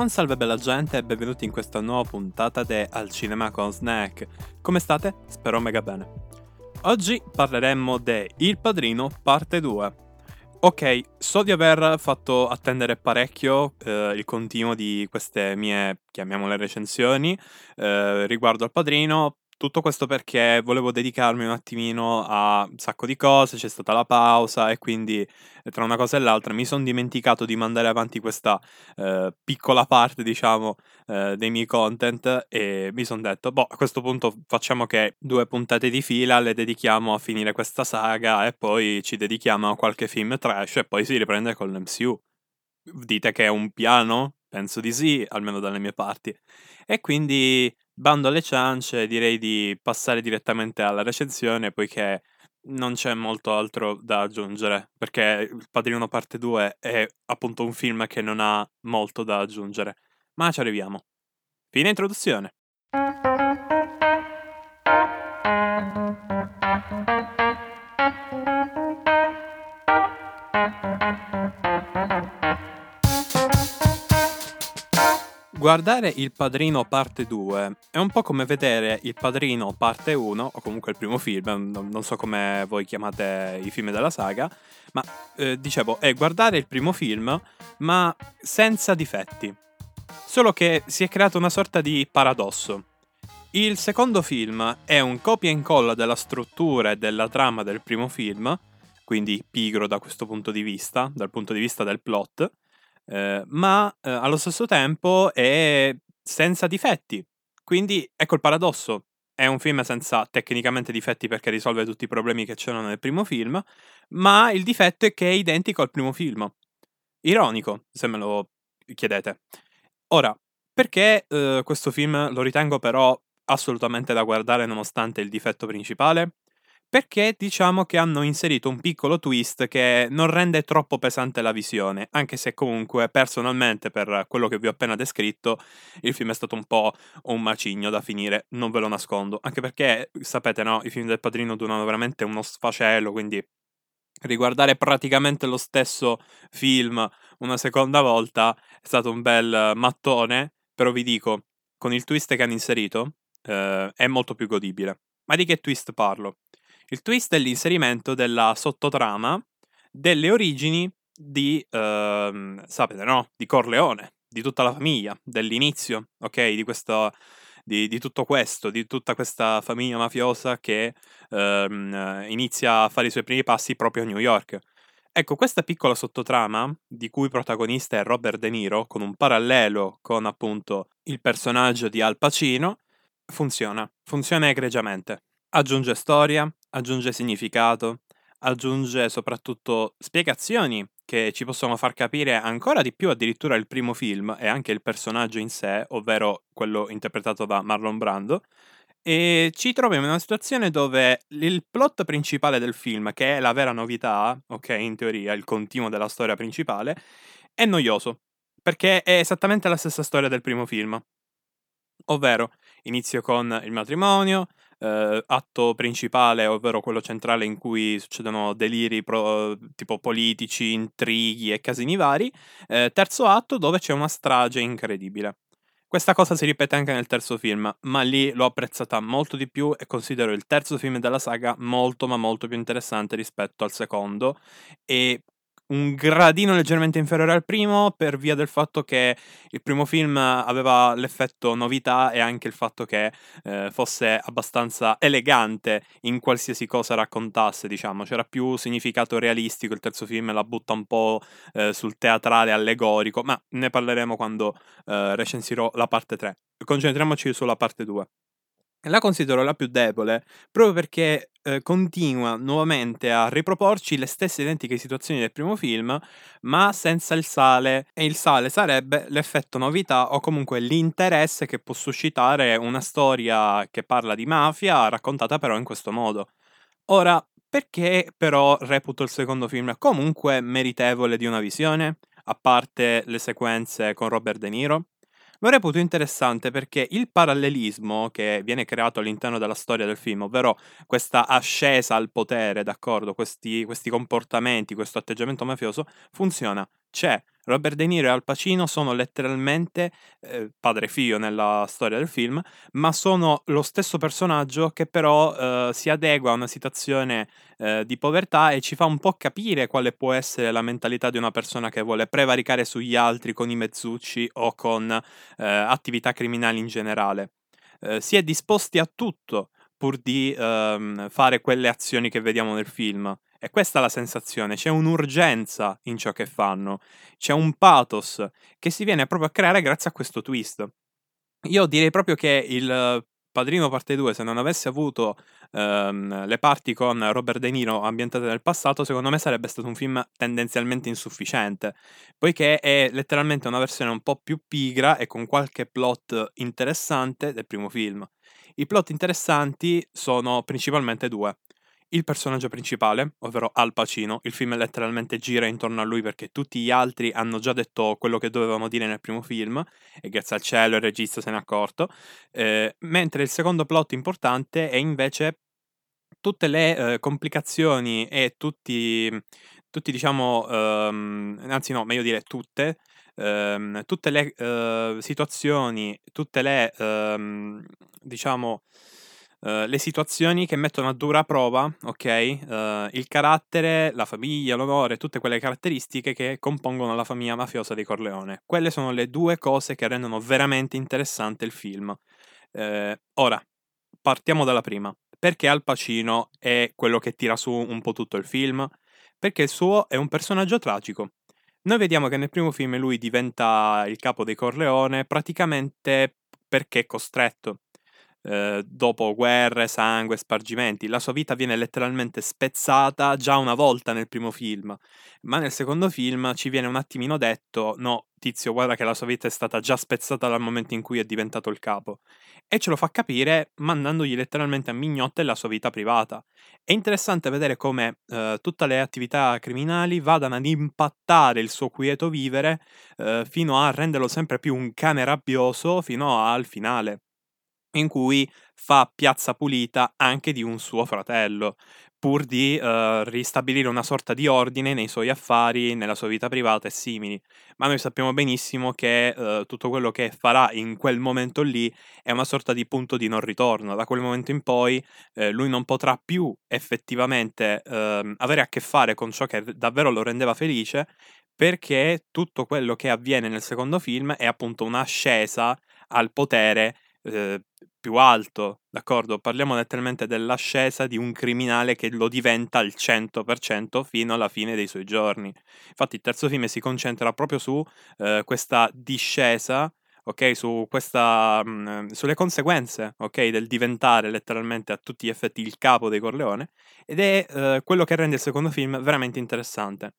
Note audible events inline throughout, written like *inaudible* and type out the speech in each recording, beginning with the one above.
Buon salve bella gente e benvenuti in questa nuova puntata di Al Cinema con Snack. Come state? Spero mega bene. Oggi parleremo di Il Padrino parte 2. Ok, so di aver fatto attendere parecchio eh, il continuo di queste mie, chiamiamole recensioni, eh, riguardo al Padrino, tutto questo perché volevo dedicarmi un attimino a un sacco di cose, c'è stata la pausa e quindi eh, tra una cosa e l'altra mi sono dimenticato di mandare avanti questa eh, piccola parte, diciamo, eh, dei miei content e mi sono detto, boh, a questo punto facciamo che due puntate di fila le dedichiamo a finire questa saga e poi ci dedichiamo a qualche film trash e poi si riprende con l'MCU. Dite che è un piano? Penso di sì, almeno dalle mie parti. E quindi Bando alle ciance, direi di passare direttamente alla recensione, poiché non c'è molto altro da aggiungere, perché Il Padrino Parte 2 è appunto un film che non ha molto da aggiungere. Ma ci arriviamo. Fine introduzione. Guardare Il Padrino parte 2 è un po' come vedere Il Padrino parte 1, o comunque il primo film, non, so come voi chiamate i film della saga, ma eh, dicevo, è guardare il primo film, ma senza difetti. Solo che si è creato una sorta di paradosso. Il secondo film è un copia e incolla della struttura e della trama del primo film, quindi pigro da questo punto di vista, dal punto di vista del plot, eh, ma eh, allo stesso tempo è senza difetti. Quindi ecco il paradosso. È un film senza tecnicamente difetti perché risolve tutti i problemi che c'erano nel primo film, ma il difetto è che è identico al primo film. Ironico, se me lo chiedete. Ora, perché eh, questo film lo ritengo però assolutamente da guardare nonostante il difetto principale? Perché diciamo che hanno inserito un piccolo twist che non rende troppo pesante la visione, anche se comunque personalmente per quello che vi ho appena descritto il film è stato un po' un macigno da finire, non ve lo nascondo, anche perché sapete no, i film del padrino durano veramente uno sfacelo, quindi riguardare praticamente lo stesso film una seconda volta è stato un bel mattone, però vi dico, con il twist che hanno inserito eh, è molto più godibile. Ma di che twist parlo? Il twist è l'inserimento della sottotrama delle origini di, ehm, sapete, no? Di Corleone, di tutta la famiglia, dell'inizio, ok? Di, questo, di, di tutto questo, di tutta questa famiglia mafiosa che ehm, inizia a fare i suoi primi passi proprio a New York. Ecco, questa piccola sottotrama, di cui protagonista è Robert De Niro, con un parallelo con appunto il personaggio di Al Pacino, funziona, funziona egregiamente. Aggiunge storia, aggiunge significato, aggiunge soprattutto spiegazioni che ci possono far capire ancora di più addirittura il primo film e anche il personaggio in sé, ovvero quello interpretato da Marlon Brando, e ci troviamo in una situazione dove il plot principale del film, che è la vera novità, ok, in teoria, il continuo della storia principale, è noioso, perché è esattamente la stessa storia del primo film. Ovvero, inizio con il matrimonio, eh, atto principale, ovvero quello centrale in cui succedono deliri pro, tipo politici, intrighi e casini vari. Eh, terzo atto dove c'è una strage incredibile. Questa cosa si ripete anche nel terzo film, ma lì l'ho apprezzata molto di più e considero il terzo film della saga molto ma molto più interessante rispetto al secondo e un gradino leggermente inferiore al primo per via del fatto che il primo film aveva l'effetto novità e anche il fatto che eh, fosse abbastanza elegante in qualsiasi cosa raccontasse, diciamo, c'era più significato realistico, il terzo film la butta un po' eh, sul teatrale allegorico, ma ne parleremo quando eh, recensirò la parte 3. Concentriamoci sulla parte 2. La considero la più debole proprio perché eh, continua nuovamente a riproporci le stesse identiche situazioni del primo film, ma senza il sale. E il sale sarebbe l'effetto novità o comunque l'interesse che può suscitare una storia che parla di mafia raccontata però in questo modo. Ora, perché però reputo il secondo film comunque meritevole di una visione? A parte le sequenze con Robert De Niro? Lo reputo interessante perché il parallelismo che viene creato all'interno della storia del film, ovvero questa ascesa al potere, d'accordo, questi, questi comportamenti, questo atteggiamento mafioso, funziona. C'è Robert De Niro e Al Pacino sono letteralmente eh, padre e figlio nella storia del film, ma sono lo stesso personaggio che però eh, si adegua a una situazione eh, di povertà e ci fa un po' capire quale può essere la mentalità di una persona che vuole prevaricare sugli altri con i mezzucci o con eh, attività criminali in generale. Eh, si è disposti a tutto pur di ehm, fare quelle azioni che vediamo nel film. E questa è la sensazione, c'è un'urgenza in ciò che fanno, c'è un pathos che si viene proprio a creare grazie a questo twist. Io direi proprio che il Padrino parte 2, se non avesse avuto ehm, le parti con Robert De Niro ambientate nel passato, secondo me sarebbe stato un film tendenzialmente insufficiente, poiché è letteralmente una versione un po' più pigra e con qualche plot interessante del primo film. I plot interessanti sono principalmente due il personaggio principale, ovvero Al Pacino. Il film letteralmente gira intorno a lui perché tutti gli altri hanno già detto quello che dovevano dire nel primo film e grazie al cielo il regista se n'è accorto. Eh, mentre il secondo plot importante è invece tutte le eh, complicazioni e tutti, tutti diciamo, ehm, anzi no, meglio dire tutte, ehm, tutte le eh, situazioni, tutte le, ehm, diciamo, Uh, le situazioni che mettono a dura prova, ok? Uh, il carattere, la famiglia, l'onore, tutte quelle caratteristiche che compongono la famiglia mafiosa di Corleone. Quelle sono le due cose che rendono veramente interessante il film. Uh, ora, partiamo dalla prima. Perché Al Pacino è quello che tira su un po' tutto il film? Perché il suo è un personaggio tragico. Noi vediamo che nel primo film lui diventa il capo dei Corleone praticamente perché è costretto eh, dopo guerre, sangue, spargimenti. La sua vita viene letteralmente spezzata già una volta nel primo film, ma nel secondo film ci viene un attimino detto: no, tizio, guarda che la sua vita è stata già spezzata dal momento in cui è diventato il capo. E ce lo fa capire mandandogli letteralmente a mignotte la sua vita privata. È interessante vedere come eh, tutte le attività criminali vadano ad impattare il suo quieto vivere eh, fino a renderlo sempre più un cane rabbioso fino al finale in cui fa piazza pulita anche di un suo fratello, pur di uh, ristabilire una sorta di ordine nei suoi affari, nella sua vita privata e simili. Ma noi sappiamo benissimo che uh, tutto quello che farà in quel momento lì è una sorta di punto di non ritorno. Da quel momento in poi uh, lui non potrà più effettivamente ehm, avere a che fare con ciò che davvero lo rendeva felice, perché tutto quello che avviene nel secondo film è appunto un'ascesa al potere eh, più alto, d'accordo? Parliamo letteralmente dell'ascesa di un criminale che lo diventa al 100% fino alla fine dei suoi giorni. Infatti il terzo film si concentra proprio su eh, questa discesa, ok? Su questa, mh, mm, sulle conseguenze, ok? Del diventare letteralmente a tutti gli effetti il capo dei Corleone ed è eh, quello che rende il secondo film veramente interessante.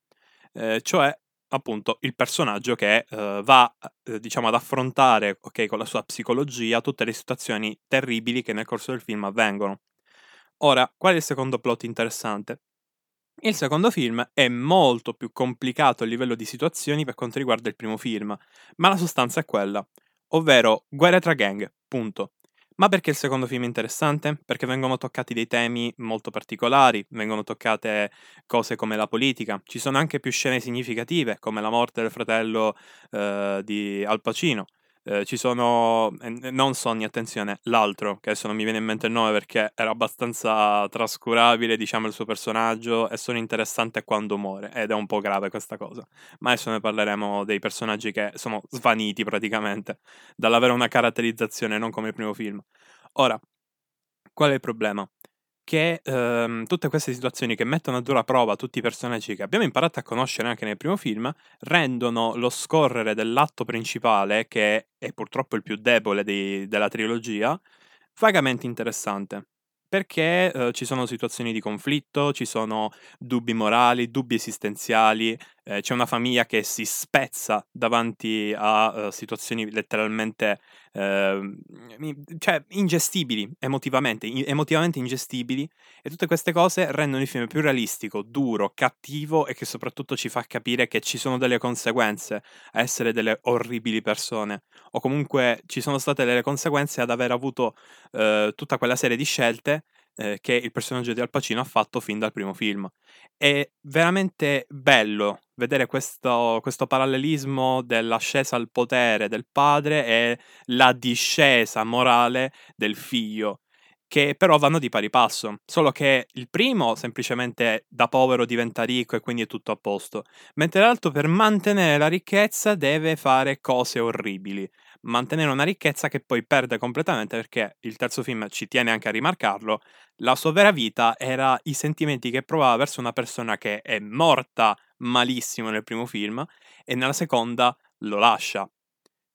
Eh, cioè appunto il personaggio che uh, va uh, diciamo ad affrontare ok con la sua psicologia tutte le situazioni terribili che nel corso del film avvengono. Ora qual è il secondo plot interessante? Il secondo film è molto più complicato a livello di situazioni per quanto riguarda il primo film ma la sostanza è quella ovvero guerre tra gang punto ma perché il secondo film è interessante? Perché vengono toccati dei temi molto particolari, vengono toccate cose come la politica, ci sono anche più scene significative, come la morte del fratello eh, di Al Pacino, eh, ci sono, eh, non Sonny, attenzione, l'altro, che adesso non mi viene in mente il nome perché era abbastanza trascurabile, diciamo, il suo personaggio e sono interessante quando muore, ed è un po' grave questa cosa. Ma adesso ne parleremo dei personaggi che sono svaniti praticamente, dall'avere una caratterizzazione non come il primo film. Ora, qual è il problema? Che ehm, tutte queste situazioni che mettono a dura prova tutti i personaggi che abbiamo imparato a conoscere anche nel primo film rendono lo scorrere dell'atto principale, che è purtroppo il più debole di, della trilogia, vagamente interessante. Perché eh, ci sono situazioni di conflitto, ci sono dubbi morali, dubbi esistenziali, eh, c'è una famiglia che si spezza davanti a uh, situazioni letteralmente uh, cioè, ingestibili emotivamente, in- emotivamente ingestibili e tutte queste cose rendono il film più realistico, duro, cattivo e che soprattutto ci fa capire che ci sono delle conseguenze a essere delle orribili persone. O comunque ci sono state delle conseguenze ad aver avuto uh, tutta quella serie di scelte eh, che il personaggio di Al Pacino ha fatto fin dal primo film. È veramente bello vedere questo, questo parallelismo dell'ascesa al potere del padre e la discesa morale del figlio che però vanno di pari passo, solo che il primo semplicemente da povero diventa ricco e quindi è tutto a posto, mentre l'altro per mantenere la ricchezza deve fare cose orribili, mantenere una ricchezza che poi perde completamente perché il terzo film ci tiene anche a rimarcarlo, la sua vera vita era i sentimenti che provava verso una persona che è morta malissimo nel primo film e nella seconda lo lascia.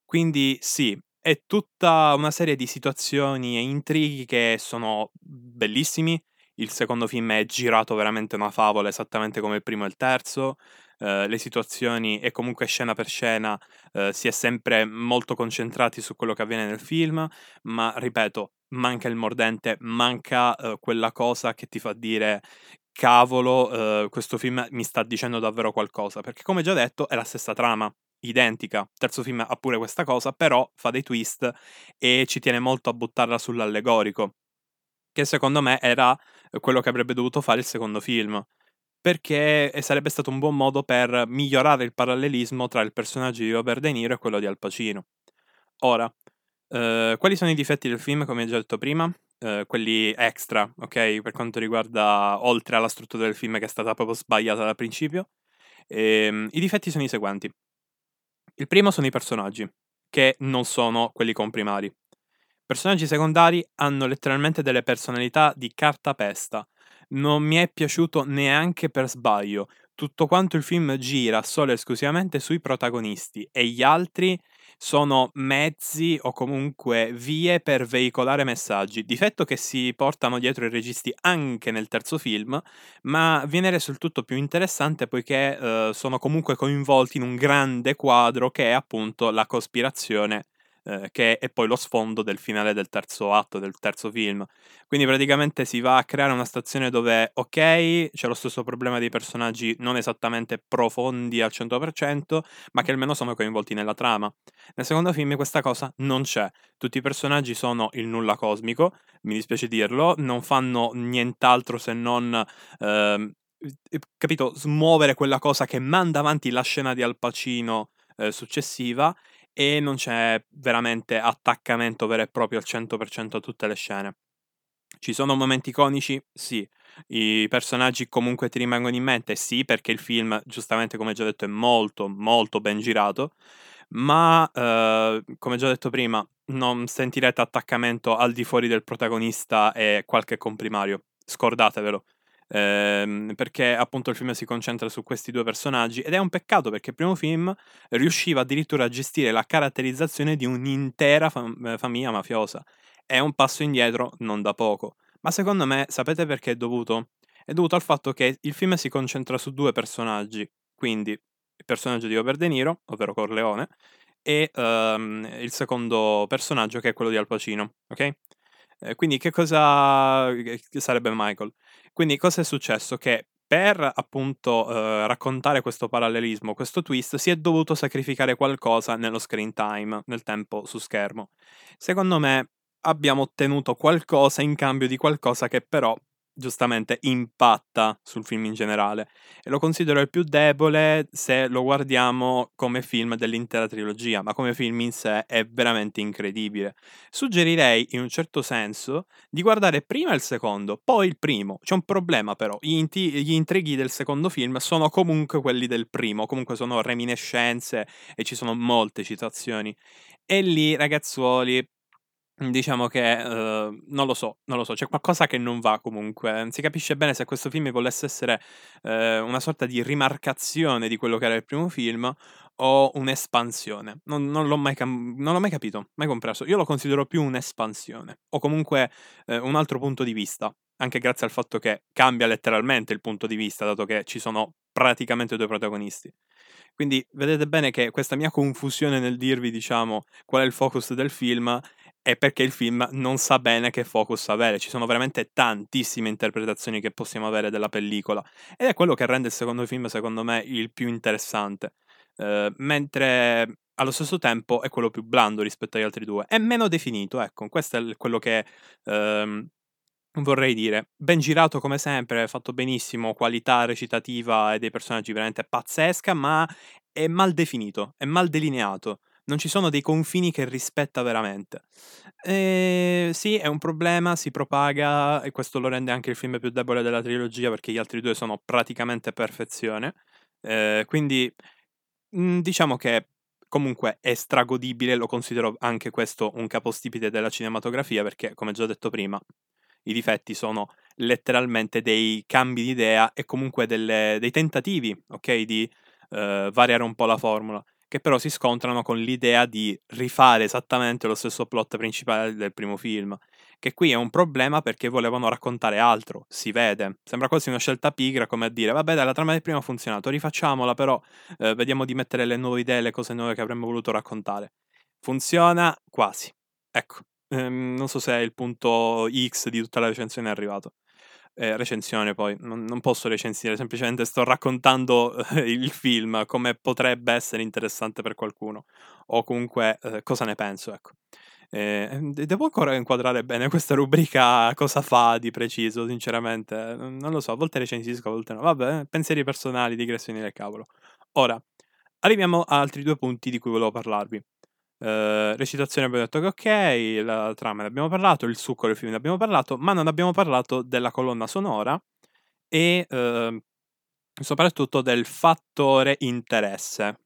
Quindi sì, è tutta una serie di situazioni e intrighi che sono bellissimi. Il secondo film è girato veramente una favola, esattamente come il primo e il terzo. Uh, le situazioni e comunque scena per scena uh, si è sempre molto concentrati su quello che avviene nel film, ma ripeto, manca il mordente, manca uh, quella cosa che ti fa dire cavolo, questo film mi sta dicendo davvero qualcosa, perché come già detto è la stessa trama, identica. Terzo film ha pure questa cosa, però fa dei twist e ci tiene molto a buttarla sull'allegorico, che secondo me era quello che avrebbe dovuto fare il secondo film, perché sarebbe stato un buon modo per migliorare il parallelismo tra il personaggio di Robert De Niro e quello di Al Pacino. Ora, eh, quali sono i difetti del film, come già detto prima? Eh, quelli extra, ok? Per quanto riguarda, oltre alla struttura del film che è stata proprio sbagliata dal principio. Eh, I difetti sono i seguenti. Il primo sono i personaggi, che non sono quelli comprimari. Personaggi secondari hanno letteralmente delle personalità di cartapesta. Non mi è piaciuto neanche per sbaglio. Tutto quanto il film gira solo e esclusivamente sui protagonisti e gli altri sono mezzi o comunque vie per veicolare messaggi, difetto che si portano dietro i registi anche nel terzo film, ma viene reso il tutto più interessante poiché eh, sono comunque coinvolti in un grande quadro che è appunto la cospirazione eh, che è poi lo sfondo del finale del terzo atto, del terzo film. Quindi praticamente si va a creare una stazione dove, ok, c'è lo stesso problema dei personaggi non esattamente profondi al 100%, ma che almeno sono coinvolti nella trama. Nel secondo film questa cosa non c'è. Tutti i personaggi sono il nulla cosmico, mi dispiace dirlo, non fanno nient'altro se non... Ehm, capito, smuovere quella cosa che manda avanti la scena di Al Pacino eh, successiva e non c'è veramente attaccamento vero e proprio al 100% a tutte le scene. Ci sono momenti iconici? Sì. I personaggi comunque ti rimangono in mente? Sì, perché il film, giustamente come già detto, è molto, molto ben girato, ma eh, come già detto prima, non sentirete attaccamento al di fuori del protagonista e qualche comprimario. Scordatevelo ehm, perché appunto il film si concentra su questi due personaggi ed è un peccato perché il primo film riusciva addirittura a gestire la caratterizzazione di un'intera fam- eh, famiglia mafiosa. È un passo indietro non da poco, ma secondo me sapete perché è dovuto? È dovuto al fatto che il film si concentra su due personaggi, quindi il personaggio di Robert De Niro, ovvero Corleone, e um, il secondo personaggio che è quello di Al Pacino, ok? Eh, quindi che cosa che sarebbe Michael? Quindi cosa è successo? Che per appunto eh, raccontare questo parallelismo, questo twist, si è dovuto sacrificare qualcosa nello screen time, nel tempo su schermo. Secondo me abbiamo ottenuto qualcosa in cambio di qualcosa che però giustamente impatta sul film in generale e lo considero il più debole se lo guardiamo come film dell'intera trilogia, ma come film in sé è veramente incredibile. Suggerirei in un certo senso di guardare prima il secondo, poi il primo. C'è un problema però, gli, inti- gli intrighi del secondo film sono comunque quelli del primo, comunque sono reminiscenze e ci sono molte citazioni. E lì, ragazzuoli, Diciamo che, uhm, non lo so, non lo so, c'è qualcosa che non va comunque. Non si capisce bene se questo film volesse essere, ehm, una sorta di rimarcazione di quello che era il primo film o un'espansione. Non non l'ho mai cam non l'ho mai capito, mai compreso. Io lo considero più un'espansione o comunque, ehm, un altro punto di vista, anche grazie al fatto che cambia letteralmente il punto di vista, dato che ci sono praticamente 2 protagonisti. Quindi vedete bene che questa mia confusione nel dirvi, diciamo, qual è il focus del film è perché il film non sa bene che focus avere. Ci sono veramente tantissime interpretazioni che possiamo avere della pellicola ed è quello che rende il secondo film, secondo me, il più interessante. Uh, mentre allo stesso tempo è quello più blando rispetto agli altri due. È meno definito, ecco, questo è quello che uh, vorrei dire, ben girato come sempre, fatto benissimo, qualità recitativa e dei personaggi veramente pazzesca, ma è mal definito, è mal delineato. Non ci sono dei confini che rispetta veramente. E sì, è un problema, si propaga e questo lo rende anche il film più debole della trilogia perché gli altri due sono praticamente perfezione. Eh, quindi mh, diciamo che comunque è stragodibile, lo considero anche questo un capostipite della cinematografia perché, come già detto prima, i difetti sono letteralmente dei cambi di idea e comunque delle, dei tentativi, ok, di uh, variare un po' la formula, che però si scontrano con l'idea di rifare esattamente lo stesso plot principale del primo film, che qui è un problema perché volevano raccontare altro, si vede. Sembra quasi una scelta pigra come a dire, vabbè dai, la trama del primo ha funzionato, rifacciamola però, eh, vediamo di mettere le nuove idee, le cose nuove che avremmo voluto raccontare. Funziona quasi. Ecco, ehm, non so se è il punto X di tutta la recensione è arrivato. Eh, recensione poi, non, non, posso recensire, semplicemente sto raccontando eh, il film come potrebbe essere interessante per qualcuno o comunque eh, cosa ne penso, ecco. Eh, devo ancora inquadrare bene questa rubrica cosa fa di preciso, sinceramente, non lo so, a volte recensisco, a volte no. Vabbè, pensieri personali, digressioni del cavolo. Ora, arriviamo a altri due punti di cui volevo parlarvi. Uh, recitazione abbiamo detto che ok, la trama ne abbiamo parlato, il succo del film ne abbiamo parlato, ma non abbiamo parlato della colonna sonora e uh, soprattutto del fattore interesse.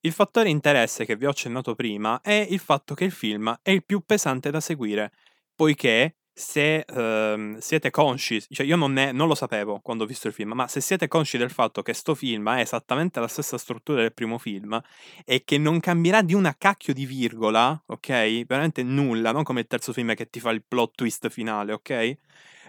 Il fattore interesse che vi ho accennato prima è il fatto che il film è il più pesante da seguire, poiché se uh, siete consci, cioè io non, ne, non, lo sapevo quando ho visto il film, ma se siete consci del fatto che sto film ha esattamente la stessa struttura del primo film e che non cambierà di una cacchio di virgola, ok? Veramente nulla, non come il terzo film che ti fa il plot twist finale, ok?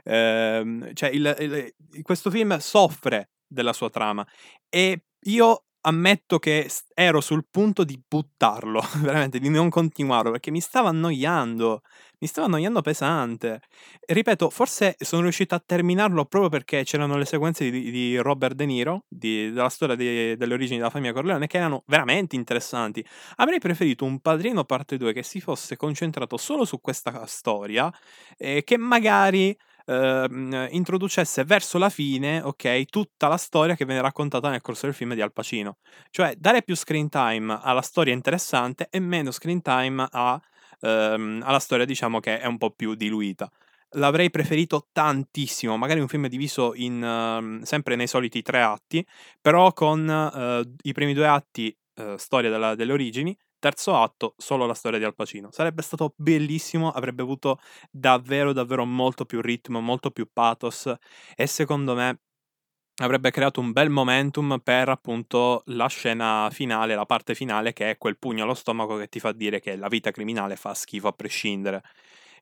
Uh, cioè il, il, questo film soffre della sua trama e io ammetto che ero sul punto di buttarlo, *laughs* veramente, di non continuarlo, perché mi stava annoiando, mi stava annoiando pesante. Ripeto, forse sono riuscito a terminarlo proprio perché c'erano le sequenze di, di Robert De Niro, di, della storia di, delle origini della famiglia Corleone, che erano veramente interessanti. Avrei preferito un Padrino parte 2 che si fosse concentrato solo su questa storia, eh, che magari ehm, introducesse verso la fine, ok, tutta la storia che viene raccontata nel corso del film di Al Pacino. Cioè, dare più screen time alla storia interessante e meno screen time a, ehm, alla storia, diciamo, che è un po' più diluita. L'avrei preferito tantissimo, magari un film diviso in, uh, sempre nei soliti tre atti, però con uh, i primi due atti, uh, storia della, delle origini, terzo atto solo la storia di Al Pacino. Sarebbe stato bellissimo, avrebbe avuto davvero davvero molto più ritmo, molto più pathos e secondo me avrebbe creato un bel momentum per appunto la scena finale, la parte finale che è quel pugno allo stomaco che ti fa dire che la vita criminale fa schifo a prescindere.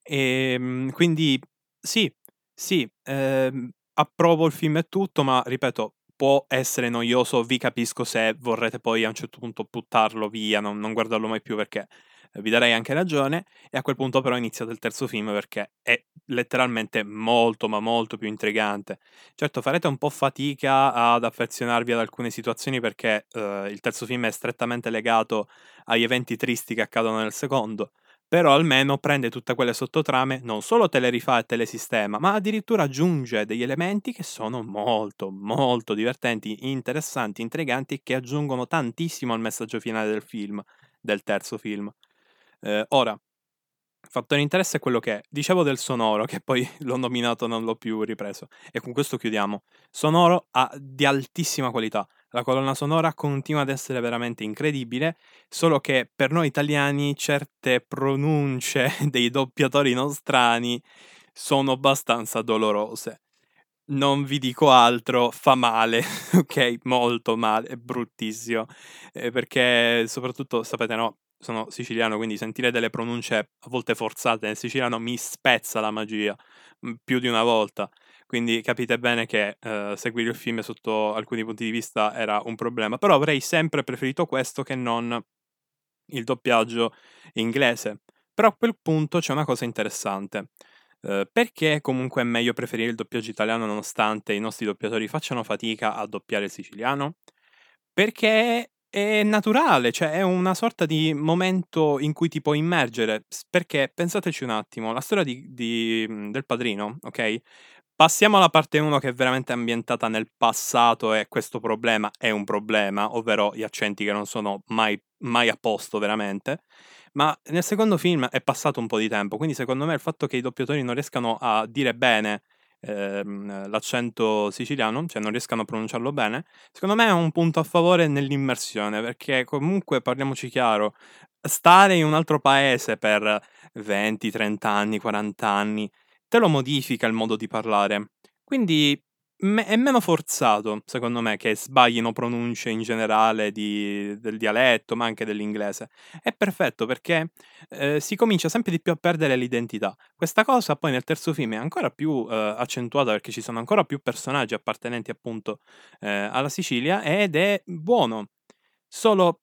E ehm, quindi sì, sì, ehm, approvo il film e tutto, ma ripeto, può essere noioso, vi capisco se vorrete poi a un certo punto buttarlo via, non, non guardarlo mai più perché eh, vi darei anche ragione e a quel punto però iniziate il terzo film perché è letteralmente molto ma molto più intrigante. Certo farete un po' fatica ad affezionarvi ad alcune situazioni perché uh, il terzo film è strettamente legato agli eventi tristi che accadono nel secondo, però almeno prende tutte quelle sottotrame, non solo te le rifà e te le sistema, ma addirittura aggiunge degli elementi che sono molto, molto divertenti, interessanti, intriganti, che aggiungono tantissimo al messaggio finale del film, del terzo film. Eh, ora, fattore di interesse è quello che è. Dicevo del sonoro, che poi *laughs* l'ho nominato, non l'ho più ripreso. E con questo chiudiamo. Sonoro ha di altissima qualità. La colonna sonora continua ad essere veramente incredibile, solo che per noi italiani certe pronunce *laughs* dei doppiatori nostrani sono abbastanza dolorose. Non vi dico altro, fa male, *laughs* ok? Molto male, è bruttissimo. Eh, perché soprattutto, sapete, no? Sono siciliano, quindi sentire delle pronunce a volte forzate nel siciliano mi spezza la magia, più di una volta. Quindi capite bene che eh, seguire il film sotto alcuni punti di vista era un problema, però avrei sempre preferito questo che non il doppiaggio inglese. Però a quel punto c'è una cosa interessante. Eh, perché comunque è meglio preferire il doppiaggio italiano nonostante i nostri doppiatori facciano fatica a doppiare il siciliano? Perché è naturale, cioè è una sorta di momento in cui ti puoi immergere, perché pensateci un attimo, la storia di, di, del padrino, ok? Passiamo alla parte 1 che è veramente ambientata nel passato e questo problema è un problema, ovvero gli accenti che non sono mai, mai a posto veramente. Ma nel secondo film è passato un po' di tempo, quindi secondo me il fatto che i doppiatori non riescano a dire bene ehm, l'accento siciliano, cioè non riescano a pronunciarlo bene, secondo me è un punto a favore nell'immersione, perché comunque parliamoci chiaro, stare in un altro paese per 20, 30 anni, 40 anni, te lo modifica il modo di parlare. Quindi me- è meno forzato, secondo me, che sbaglino pronunce in generale di- del dialetto, ma anche dell'inglese. È perfetto perché eh, si comincia sempre di più a perdere l'identità. Questa cosa poi nel terzo film è ancora più eh, accentuata perché ci sono ancora più personaggi appartenenti appunto eh, alla Sicilia ed è buono. Solo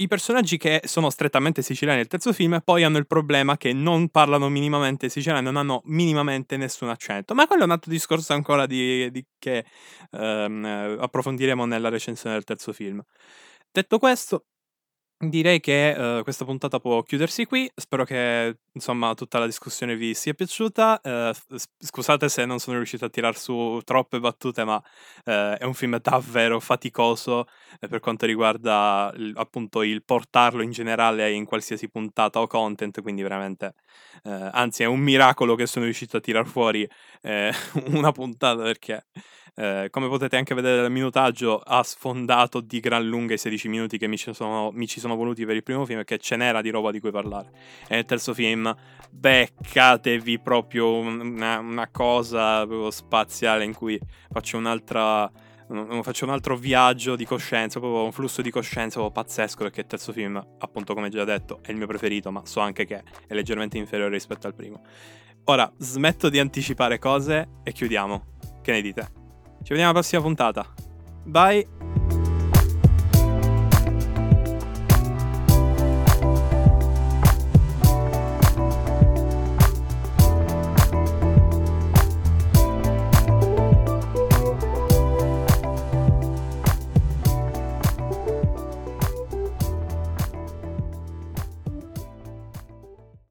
i personaggi che sono strettamente siciliani nel terzo film poi hanno il problema che non parlano minimamente siciliano, non hanno minimamente nessun accento. Ma quello è un altro discorso ancora di, di che ehm, approfondiremo nella recensione del terzo film. Detto questo, Direi che, uhm, questa puntata può chiudersi qui. Spero che, insomma, tutta la discussione vi sia piaciuta. Uhm, s scusate se non sono riuscito a tirar su troppe battute, ma, uhm, è un film davvero faticoso, ehm, per quanto riguarda il appunto, il portarlo in generale in qualsiasi puntata o content, quindi veramente uhm, anzi è un miracolo che sono riuscito a tirar fuori, ehm, *laughs* una puntata perché eh, come potete anche vedere dal minutaggio, ha sfondato di gran lunga i 16 minuti che mi ci, sono, mi ci sono voluti per il primo film, perché ce n'era di roba di cui parlare. E nel terzo film, beccatevi proprio una, una cosa spaziale in cui faccio un'altra faccio un altro viaggio di coscienza, proprio un flusso di coscienza proprio pazzesco perché il terzo film, appunto come già detto, è il mio preferito, ma so anche che è leggermente inferiore rispetto al primo. Ora smetto di anticipare cose e chiudiamo. Che ne dite? Ci vediamo alla prossima puntata. Bye!